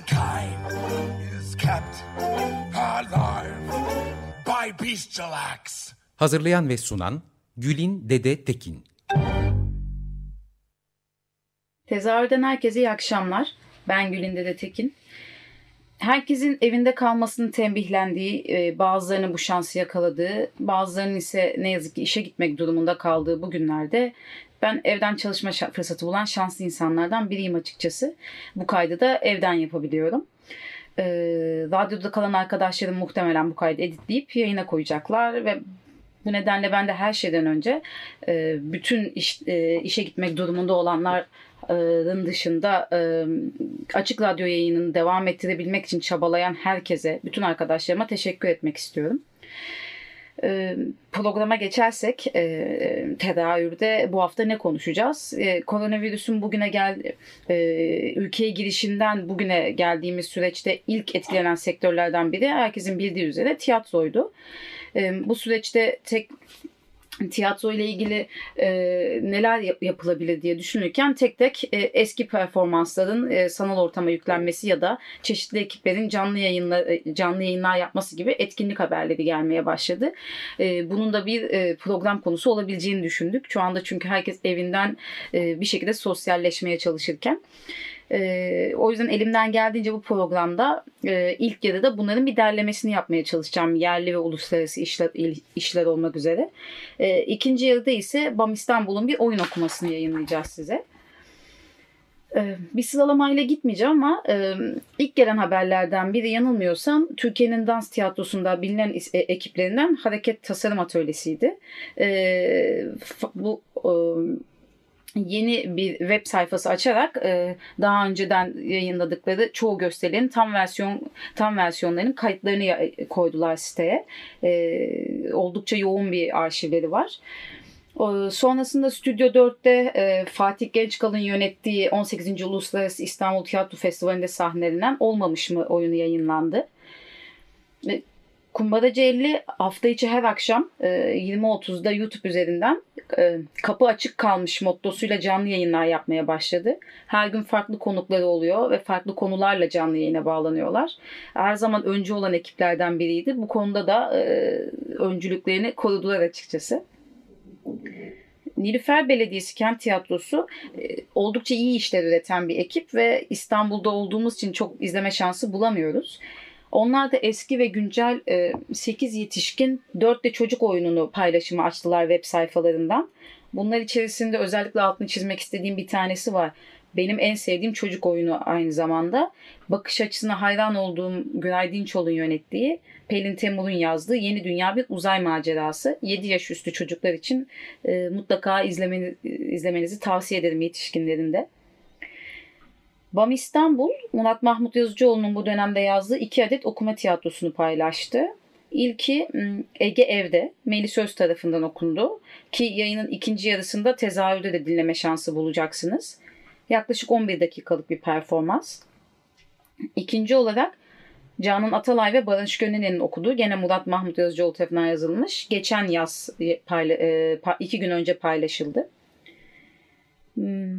Mankind is kept alive by bestial acts. Hazırlayan ve sunan Gülin Dede Tekin. Tezahürden herkese iyi akşamlar. Ben Gülinde de Tekin. Herkesin evinde kalmasını tembihlendiği, e, bazılarının bu şansı yakaladığı, bazılarının ise ne yazık ki işe gitmek durumunda kaldığı bu günlerde ben evden çalışma fırsatı bulan şanslı insanlardan biriyim açıkçası. Bu kaydı da evden yapabiliyorum. E, radyoda kalan arkadaşlarım muhtemelen bu kaydı editleyip yayına koyacaklar ve bu nedenle ben de her şeyden önce e, bütün iş, işe gitmek durumunda olanlar dışında açık radyo yayınını devam ettirebilmek için çabalayan herkese, bütün arkadaşlarıma teşekkür etmek istiyorum. Programa geçersek tedavürde bu hafta ne konuşacağız? Koronavirüsün bugüne gel ülkeye girişinden bugüne geldiğimiz süreçte ilk etkilenen sektörlerden biri herkesin bildiği üzere tiyatroydu. Bu süreçte tek tiyatro ile ilgili e, neler yap- yapılabilir diye düşünürken tek tek e, eski performansların e, sanal ortama yüklenmesi ya da çeşitli ekiplerin canlı yayınlar e, canlı yayınlar yapması gibi etkinlik haberleri gelmeye başladı. E, bunun da bir e, program konusu olabileceğini düşündük. Şu anda çünkü herkes evinden e, bir şekilde sosyalleşmeye çalışırken. E, o yüzden elimden geldiğince bu programda e, ilk yarıda bunların bir derlemesini yapmaya çalışacağım. Yerli ve uluslararası işler, işler olmak üzere. E, ikinci yarıda ise BAM İstanbul'un bir oyun okumasını yayınlayacağız size. E, bir sıralamayla gitmeyeceğim ama e, ilk gelen haberlerden biri yanılmıyorsam Türkiye'nin dans tiyatrosunda bilinen e, ekiplerinden Hareket Tasarım Atölyesi'ydi. Bu e, yeni bir web sayfası açarak e, daha önceden yayınladıkları çoğu gösterilerin tam versiyon tam versiyonlarının kayıtlarını koydular siteye. E, oldukça yoğun bir arşivleri var. Sonrasında Stüdyo 4'te e, Fatih Gençkal'ın yönettiği 18. Uluslararası İstanbul Tiyatro Festivali'nde sahnelenen Olmamış mı oyunu yayınlandı. Kumbaracı 50 hafta içi her akşam 20.30'da YouTube üzerinden kapı açık kalmış mottosuyla canlı yayınlar yapmaya başladı. Her gün farklı konukları oluyor ve farklı konularla canlı yayına bağlanıyorlar. Her zaman öncü olan ekiplerden biriydi. Bu konuda da öncülüklerini korudular açıkçası. Nilüfer Belediyesi Kent Tiyatrosu oldukça iyi işler üreten bir ekip ve İstanbul'da olduğumuz için çok izleme şansı bulamıyoruz. Onlar da eski ve güncel 8 yetişkin 4 de çocuk oyununu paylaşımı açtılar web sayfalarından. Bunlar içerisinde özellikle altını çizmek istediğim bir tanesi var. Benim en sevdiğim çocuk oyunu aynı zamanda. Bakış açısına hayran olduğum Güray Dinçol'un yönettiği, Pelin Temur'un yazdığı Yeni Dünya bir uzay macerası. 7 yaş üstü çocuklar için e, mutlaka izlemeni, izlemenizi tavsiye ederim yetişkinlerinde. BAM İstanbul, Murat Mahmut Yazıcıoğlu'nun bu dönemde yazdığı iki adet okuma tiyatrosunu paylaştı. İlki Ege Ev'de Melis Öz tarafından okundu ki yayının ikinci yarısında tezahürde de dinleme şansı bulacaksınız. Yaklaşık 11 dakikalık bir performans. İkinci olarak Canan Atalay ve Barış Gönen'in okuduğu gene Murat Mahmut Yazıcıoğlu tarafından yazılmış. Geçen yaz iki gün önce paylaşıldı.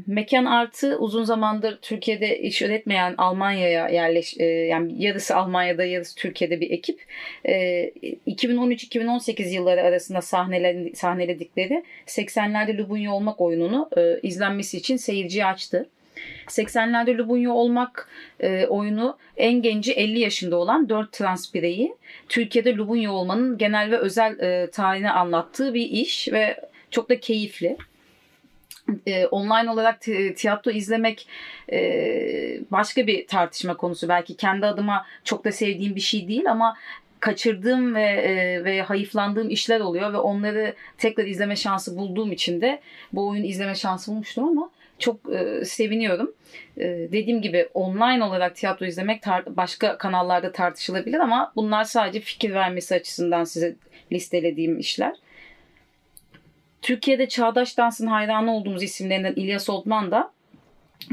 Mekan Artı uzun zamandır Türkiye'de iş üretmeyen Almanya'ya yerleş yani yarısı Almanya'da yarısı Türkiye'de bir ekip. 2013-2018 yılları arasında sahneledikleri 80'lerde Lubunya olmak oyununu izlenmesi için seyirciye açtı. 80'lerde Lubunya olmak e, oyunu en genci 50 yaşında olan 4 trans bireyi Türkiye'de Lubunya olmanın genel ve özel e, tarihini anlattığı bir iş ve çok da keyifli e, online olarak tiyatro izlemek e, başka bir tartışma konusu. Belki kendi adıma çok da sevdiğim bir şey değil ama kaçırdığım ve e, ve hayıflandığım işler oluyor ve onları tekrar izleme şansı bulduğum için de bu oyunu izleme şansı bulmuştum ama çok e, seviniyorum. E, dediğim gibi online olarak tiyatro izlemek başka kanallarda tartışılabilir ama bunlar sadece fikir vermesi açısından size listelediğim işler. Türkiye'de çağdaş dansın hayranı olduğumuz isimlerinden İlyas Oldman da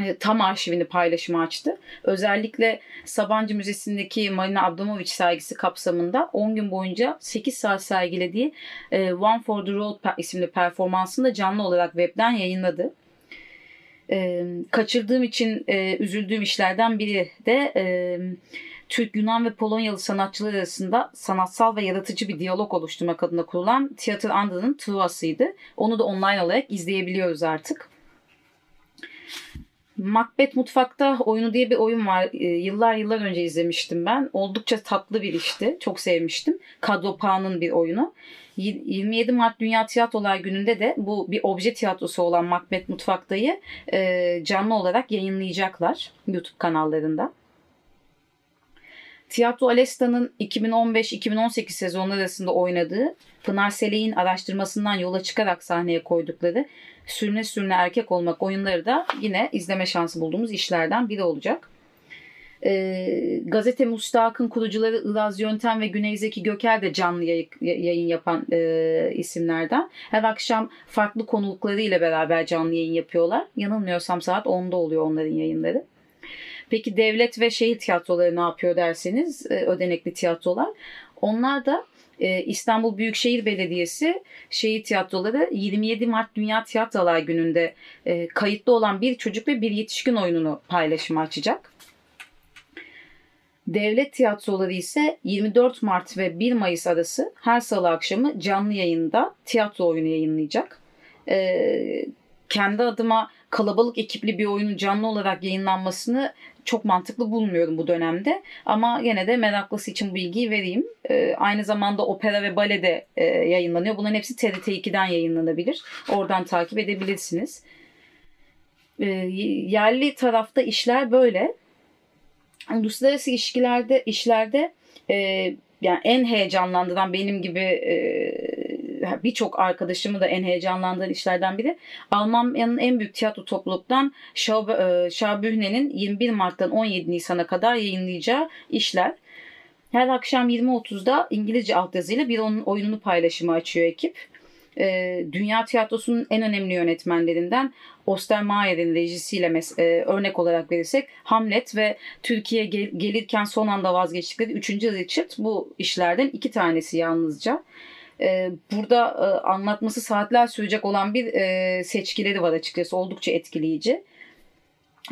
e, tam arşivini paylaşıma açtı. Özellikle Sabancı Müzesi'ndeki Marina Abramovic sergisi kapsamında 10 gün boyunca 8 saat sergilediği e, One for the Road isimli performansını da canlı olarak webden yayınladı. E, kaçırdığım için üzüldüğüm işlerden biri de Türk, Yunan ve Polonyalı sanatçılar arasında sanatsal ve yaratıcı bir diyalog oluşturmak adına kurulan Theater Anda'nın Truva'sıydı. Onu da online olarak izleyebiliyoruz artık. Macbeth Mutfakta oyunu diye bir oyun var. E, yıllar yıllar önce izlemiştim ben. Oldukça tatlı bir işti. Çok sevmiştim. Kadro Pa'nın bir oyunu. 27 Mart Dünya Tiyatrolar Günü'nde de bu bir obje tiyatrosu olan Macbeth Mutfakta'yı e, canlı olarak yayınlayacaklar YouTube kanallarında. Tiyatro Alesta'nın 2015-2018 sezonu arasında oynadığı Pınar Seley'in araştırmasından yola çıkarak sahneye koydukları sürüne sürüne erkek olmak oyunları da yine izleme şansı bulduğumuz işlerden biri olacak. E, gazete Mustak'ın kurucuları Ilaz Yöntem ve Güney Zeki Göker de canlı yayın yapan e, isimlerden. Her akşam farklı konukları ile beraber canlı yayın yapıyorlar. Yanılmıyorsam saat 10'da oluyor onların yayınları. Peki devlet ve şehir tiyatroları ne yapıyor derseniz e, ödenekli tiyatrolar. Onlar da e, İstanbul Büyükşehir Belediyesi şehir tiyatroları 27 Mart Dünya Tiyatrolar Günü'nde e, kayıtlı olan bir çocuk ve bir yetişkin oyununu paylaşıma açacak. Devlet tiyatroları ise 24 Mart ve 1 Mayıs arası her salı akşamı canlı yayında tiyatro oyunu yayınlayacak. Ee, kendi adıma kalabalık ekipli bir oyunun canlı olarak yayınlanmasını çok mantıklı bulmuyorum bu dönemde. Ama gene de meraklısı için bilgiyi vereyim. E, aynı zamanda opera ve bale de e, yayınlanıyor. Bunların hepsi TRT 2'den yayınlanabilir. Oradan takip edebilirsiniz. E, yerli tarafta işler böyle. Uluslararası ilişkilerde işlerde e, yani en heyecanlandıran benim gibi e, birçok arkadaşımı da en heyecanlandıran işlerden biri Almanya'nın en büyük tiyatro topluluktan Schaubühne'nin 21 Mart'tan 17 Nisan'a kadar yayınlayacağı işler. Her akşam 20.30'da İngilizce altyazıyla bir onun oyununu paylaşımı açıyor ekip. E, Dünya tiyatrosunun en önemli yönetmenlerinden Ostermayer'in rejisiyle mes- e, örnek olarak verirsek Hamlet ve Türkiye gel- gelirken son anda vazgeçtikleri 3. Richard bu işlerden iki tanesi yalnızca e, burada e, anlatması saatler sürecek olan bir e, seçkileri var açıkçası oldukça etkileyici.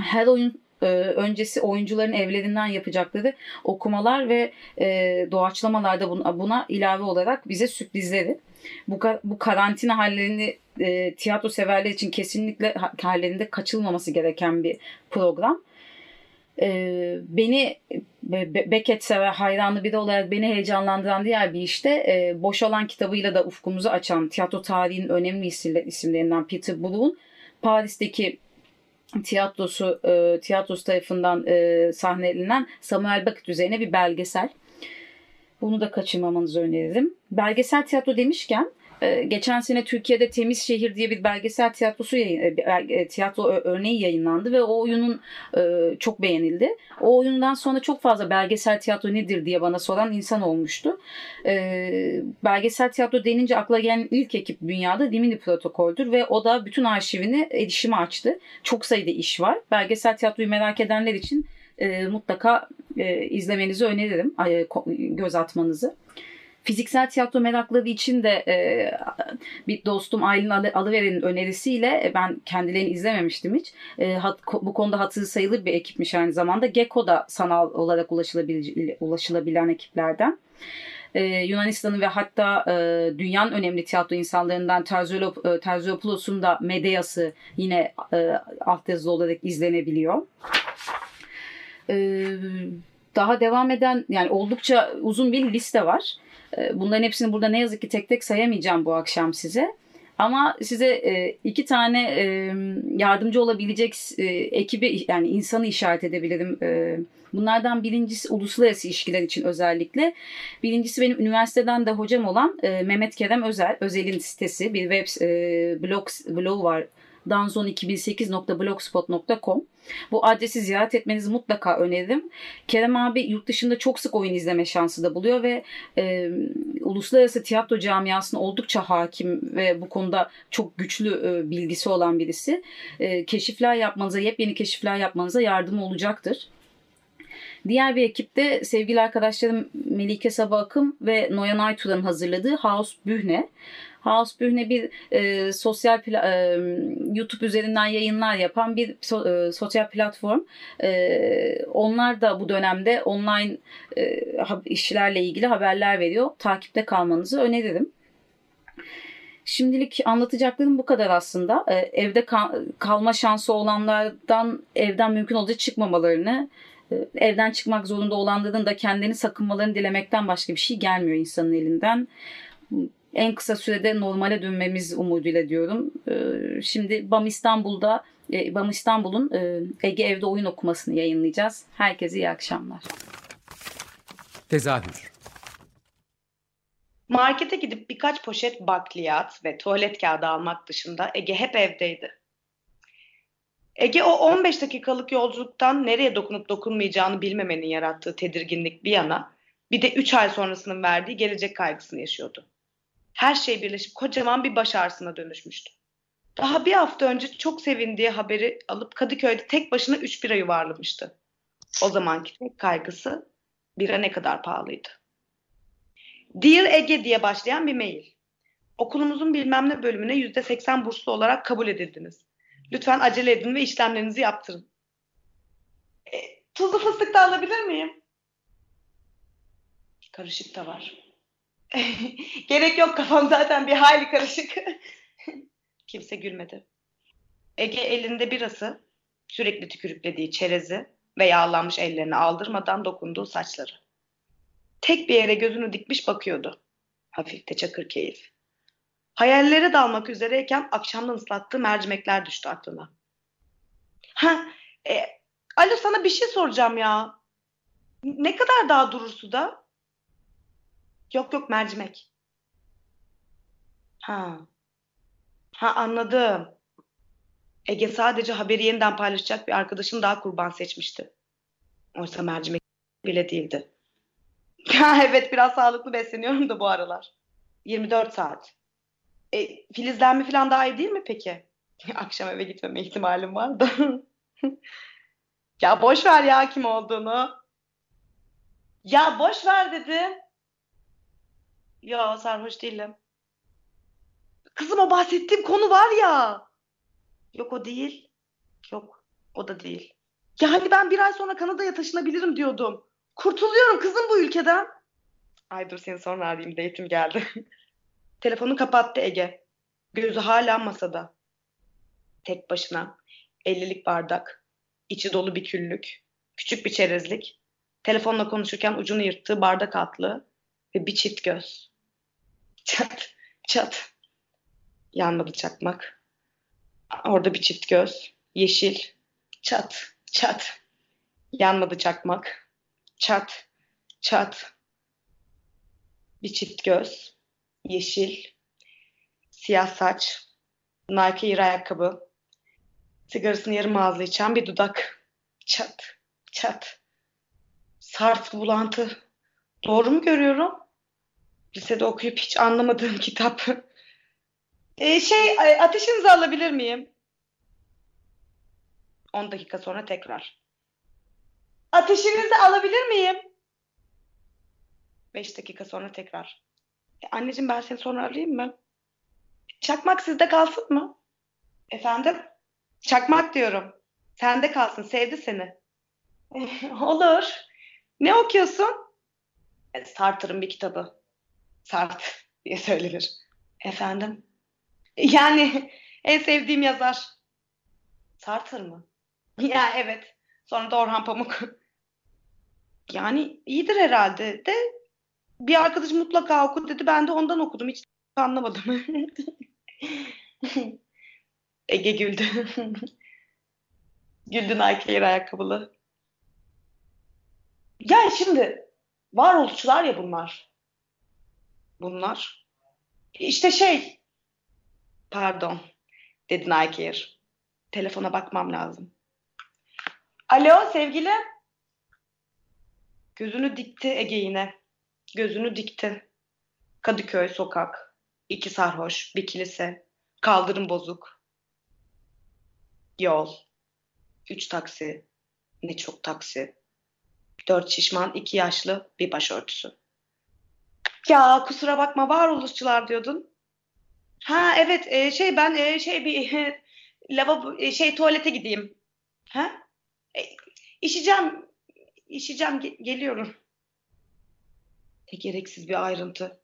Her oyun e, öncesi oyuncuların evlerinden yapacakları okumalar ve e, doğaçlamalarda buna, buna ilave olarak bize sürprizleri. Bu, bu karantina hallerini e, tiyatro severler için kesinlikle hallerinde kaçılmaması gereken bir program. E, beni Be- Beckett sever hayranlı biri olarak beni heyecanlandıran diğer bir işte e, Boşalan kitabıyla da ufkumuzu açan tiyatro tarihinin önemli isimlerinden Peter Brook'un Paris'teki tiyatrosu e, tiyatrosu tarafından e, sahnelenen Samuel Beckett üzerine bir belgesel. Bunu da kaçırmamanızı öneririm. Belgesel tiyatro demişken geçen sene Türkiye'de Temiz Şehir diye bir belgesel tiyatrosu e, e, tiyatro örneği yayınlandı ve o oyunun e, çok beğenildi. O oyundan sonra çok fazla belgesel tiyatro nedir diye bana soran insan olmuştu. Ee, belgesel tiyatro denince akla gelen ilk ekip dünyada Dimini Protokol'dür ve o da bütün arşivini erişime açtı. Çok sayıda iş var. Belgesel tiyatroyu merak edenler için mutlaka izlemenizi öneririm. Göz atmanızı. Fiziksel tiyatro merakları için de e, bir dostum Aylin Alıveren'in önerisiyle e, ben kendilerini izlememiştim hiç. E, hat, bu konuda hatırı sayılır bir ekipmiş aynı zamanda. Gecko da sanal olarak ulaşılabil, ulaşılabilen ekiplerden. Ee, Yunanistan'ın ve hatta e, dünyanın önemli tiyatro insanlarından Terziolop, e, Terziopulos'un da Medeası yine e, altyazılı olarak izlenebiliyor. Ee, daha devam eden yani oldukça uzun bir liste var. Ee, bunların hepsini burada ne yazık ki tek tek sayamayacağım bu akşam size. Ama size e, iki tane e, yardımcı olabilecek e, ekibi yani insanı işaret edebilirim. Bunlardan birincisi uluslararası ilişkiler için özellikle. Birincisi benim üniversiteden de hocam olan Mehmet Kerem Özel. Özel'in sitesi bir web blog, blog var danzon2008.blogspot.com bu adresi ziyaret etmenizi mutlaka öneririm. Kerem abi yurt dışında çok sık oyun izleme şansı da buluyor ve e, uluslararası tiyatro camiasına oldukça hakim ve bu konuda çok güçlü e, bilgisi olan birisi. E, keşifler yapmanıza, yepyeni keşifler yapmanıza yardım olacaktır. Diğer bir ekipte sevgili arkadaşlarım Melike Sabah Akım ve Noyan Ayturan'ın hazırladığı House Bühne. House Bühne bir e, sosyal e, YouTube üzerinden yayınlar yapan bir so, e, sosyal platform. E, onlar da bu dönemde online e, işlerle ilgili haberler veriyor. Takipte kalmanızı öneririm. Şimdilik anlatacaklarım bu kadar aslında. E, evde kal- kalma şansı olanlardan evden mümkün olduğu çıkmamalarını, e, evden çıkmak zorunda olanların da kendini sakınmalarını dilemekten başka bir şey gelmiyor insanın elinden en kısa sürede normale dönmemiz umuduyla diyorum. Ee, şimdi BAM İstanbul'da e, BAM İstanbul'un e, Ege Evde oyun okumasını yayınlayacağız. Herkese iyi akşamlar. Tezahür Markete gidip birkaç poşet bakliyat ve tuvalet kağıdı almak dışında Ege hep evdeydi. Ege o 15 dakikalık yolculuktan nereye dokunup dokunmayacağını bilmemenin yarattığı tedirginlik bir yana bir de 3 ay sonrasının verdiği gelecek kaygısını yaşıyordu her şey birleşip kocaman bir baş ağrısına dönüşmüştü. Daha bir hafta önce çok sevindiği haberi alıp Kadıköy'de tek başına üç bira yuvarlamıştı. O zamanki tek kaygısı bira ne kadar pahalıydı. Dear Ege diye başlayan bir mail. Okulumuzun bilmem ne bölümüne yüzde seksen burslu olarak kabul edildiniz. Lütfen acele edin ve işlemlerinizi yaptırın. E, tuzlu fıstık da alabilir miyim? Karışık da var. Gerek yok kafam zaten bir hayli karışık. Kimse gülmedi. Ege elinde birası, sürekli tükürüklediği çerezi ve yağlanmış ellerini aldırmadan dokunduğu saçları. Tek bir yere gözünü dikmiş bakıyordu. Hafif de çakır keyif. Hayallere dalmak üzereyken akşamdan ıslattığı mercimekler düştü aklına. Ha, e, Alo sana bir şey soracağım ya. Ne kadar daha durur suda? Yok yok mercimek. Ha. Ha anladım. Ege sadece haberi yeniden paylaşacak bir arkadaşın daha kurban seçmişti. Oysa mercimek bile değildi. Evet biraz sağlıklı besleniyorum da bu aralar. 24 saat. E, filizlenme falan daha iyi değil mi peki? Akşam eve gitmeme ihtimalim var da. ya boş ver ya kim olduğunu. Ya boş ver dedim. Ya sarhoş değilim. Kızım o bahsettiğim konu var ya. Yok o değil. Yok o da değil. Yani ben bir ay sonra Kanada'ya taşınabilirim diyordum. Kurtuluyorum kızım bu ülkeden. Ay dur seni sonra arayayım date'im geldi. Telefonu kapattı Ege. Gözü hala masada. Tek başına. Ellilik bardak. içi dolu bir küllük. Küçük bir çerezlik. Telefonla konuşurken ucunu yırttığı bardak altlığı ve bir çift göz. Çat, çat. Yanmadı çakmak. Orada bir çift göz. Yeşil. Çat, çat. Yanmadı çakmak. Çat, çat. Bir çift göz. Yeşil. Siyah saç. Nike Air ayakkabı. Sigarasını yarım ağızla içen bir dudak. Çat, çat. Sart bulantı. Doğru mu görüyorum? Lisede okuyup hiç anlamadığım kitap. E, şey ateşinizi alabilir miyim? 10 dakika sonra tekrar. Ateşinizi alabilir miyim? 5 dakika sonra tekrar. E, anneciğim ben seni sonra arayayım mı? Çakmak sizde kalsın mı? Efendim? Çakmak diyorum. Sende kalsın. Sevdi seni. Olur. Ne okuyorsun? E, Sartre'ın bir kitabı. Sart diye söylenir. Efendim? Yani en sevdiğim yazar. Sartre mı? Ya evet. Sonra da Orhan Pamuk. Yani iyidir herhalde de bir arkadaş mutlaka oku dedi. Ben de ondan okudum. Hiç anlamadım. Ege güldü. Güldü Nike ayakkabılı. Yani şimdi varoluşçular ya bunlar. Bunlar. İşte şey pardon dedi Nike Air. Telefona bakmam lazım. Alo sevgilim. Gözünü dikti Ege yine. Gözünü dikti. Kadıköy sokak. İki sarhoş, bir kilise. Kaldırım bozuk. Yol. Üç taksi. Ne çok taksi. Dört şişman, iki yaşlı, bir başörtüsü. Ya kusura bakma varoluşçular diyordun. Ha evet e, şey ben e, şey bir lavabo e, şey tuvalete gideyim. Ha? E, işeceğim ge- geliyorum. Ne gereksiz bir ayrıntı.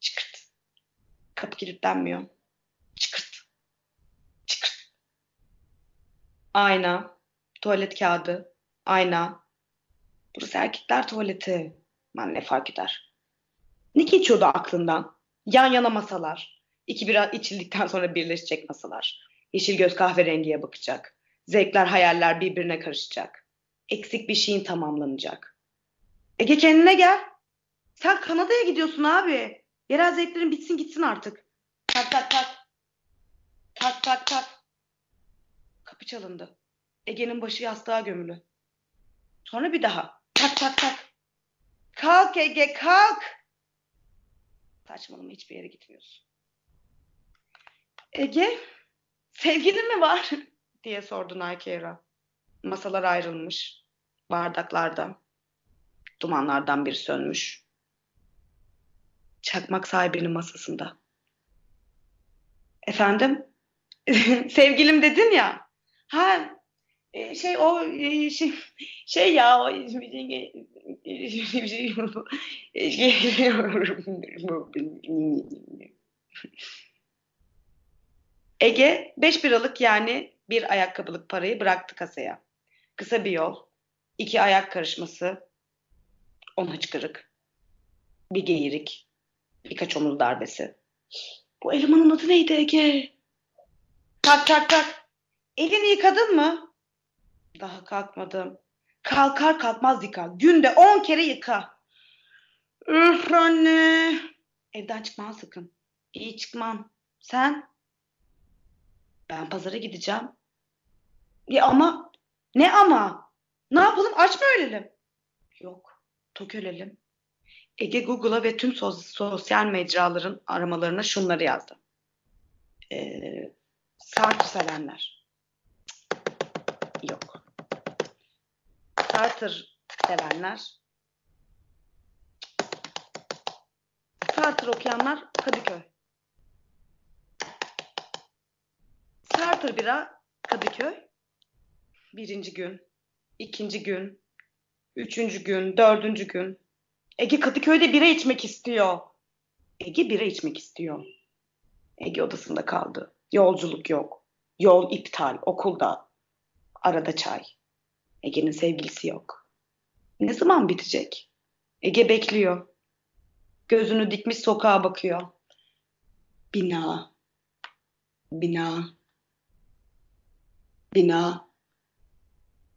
Çıkırt. Kapı kilitlenmiyor. Çıkırt. Çıkırt. Ayna. Tuvalet kağıdı. Ayna. Burası erkekler tuvaleti. Ben ne fark eder? Ne geçiyordu aklından? Yan yana masalar. İki bira içildikten sonra birleşecek masalar. Yeşil göz kahverengiye bakacak. Zevkler, hayaller birbirine karışacak. Eksik bir şeyin tamamlanacak. Ege kendine gel. Sen Kanada'ya gidiyorsun abi. Yerel zevklerin bitsin gitsin artık. Tak tak tak. Tak tak tak. Kapı çalındı. Ege'nin başı yastığa gömülü. Sonra bir daha. Tak tak tak. Kalk Ege kalk. Saçmalama hiçbir yere gitmiyorsun. Ege sevgilin mi var? diye sordu Naykera. Masalar ayrılmış. Bardaklarda. Dumanlardan biri sönmüş. Çakmak sahibinin masasında. Efendim? Sevgilim dedin ya. Ha şey o e, şey, şey ya o Ege 5 biralık yani bir ayakkabılık parayı bıraktı kasaya. Kısa bir yol, iki ayak karışması, on hıçkırık, bir geyirik, birkaç omuz darbesi. Bu elemanın adı neydi Ege? Tak tak tak. Elini yıkadın mı? Daha kalkmadım. Kalkar kalkmaz yıka. Günde on kere yıka. Üf anne. Evden çıkmam sakın. İyi çıkmam. Sen? Ben pazara gideceğim. Ya ama ne ama? Ne yapalım? Aç mı ölelim? Yok. Tok ölelim. Ege Google'a ve tüm sos- sosyal mecraların aramalarına şunları yazdı. Ee, Sartre sevenler. Yok. Sartre sevenler. Sartre okuyanlar Kadıköy. Sartre bira Kadıköy. Birinci gün, ikinci gün, üçüncü gün, dördüncü gün. Ege Kadıköy'de bira içmek istiyor. Ege bira içmek istiyor. Ege odasında kaldı. Yolculuk yok. Yol iptal. Okulda. Arada çay. Ege'nin sevgilisi yok. Ne zaman bitecek? Ege bekliyor. Gözünü dikmiş sokağa bakıyor. Bina. Bina. Bina.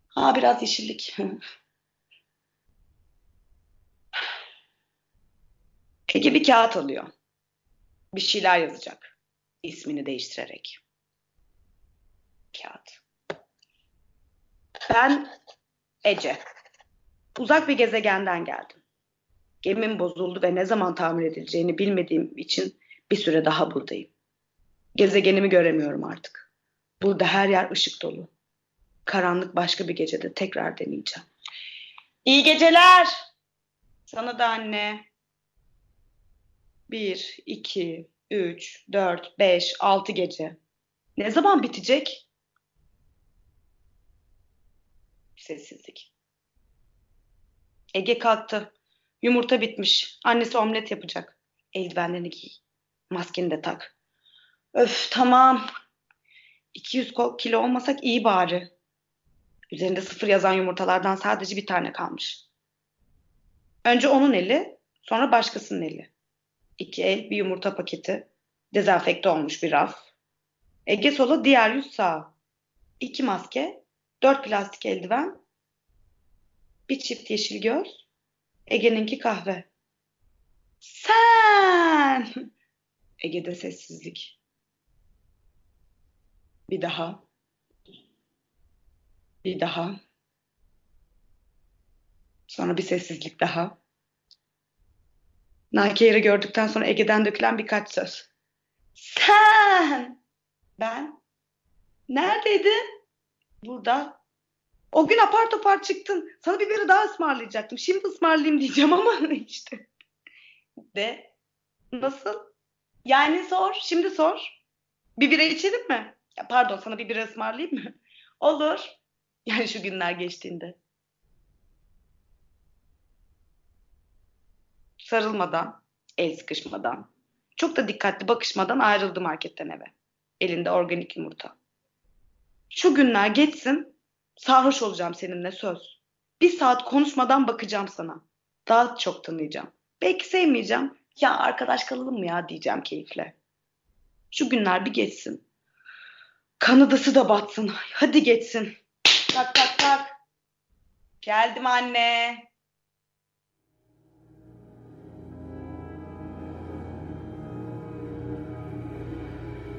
Ha biraz yeşillik. Ege bir kağıt alıyor. Bir şeyler yazacak. İsmini değiştirerek. Kağıt. Ben Ece. Uzak bir gezegenden geldim. Gemim bozuldu ve ne zaman tamir edileceğini bilmediğim için bir süre daha buradayım. Gezegenimi göremiyorum artık. Burada her yer ışık dolu. Karanlık başka bir gecede tekrar deneyeceğim. İyi geceler. Sana da anne. Bir, iki, üç, dört, beş, altı gece. Ne zaman bitecek? Sessizlik. Ege kalktı. Yumurta bitmiş. Annesi omlet yapacak. Eldivenlerini giy. Maskeni de tak. Öf tamam. 200 ko- kilo olmasak iyi bari. Üzerinde sıfır yazan yumurtalardan sadece bir tane kalmış. Önce onun eli, sonra başkasının eli. İki el, bir yumurta paketi. Dezenfekte olmuş bir raf. Ege sola, diğer yüz sağa. İki maske, dört plastik eldiven, bir çift yeşil göz, Ege'ninki kahve. Sen! Ege'de sessizlik. Bir daha. Bir daha. Sonra bir sessizlik daha. Nakiye'yi gördükten sonra Ege'den dökülen birkaç söz. Sen! Ben? Neredeydin? Burada. O gün apar topar çıktın. Sana bir biri daha ısmarlayacaktım. Şimdi ısmarlayayım diyeceğim ama işte. De. Nasıl? Yani sor. Şimdi sor. Bir bira içelim mi? Ya pardon sana bir bira ısmarlayayım mı? Olur. Yani şu günler geçtiğinde. Sarılmadan, el sıkışmadan, çok da dikkatli bakışmadan ayrıldı marketten eve. Elinde organik yumurta. Şu günler geçsin, sarhoş olacağım seninle söz. Bir saat konuşmadan bakacağım sana. Daha çok tanıyacağım. Belki sevmeyeceğim. Ya arkadaş kalalım mı ya diyeceğim keyifle. Şu günler bir geçsin. Kanadası da batsın. Hadi geçsin. Tak tak tak. Geldim anne.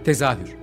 Tezahür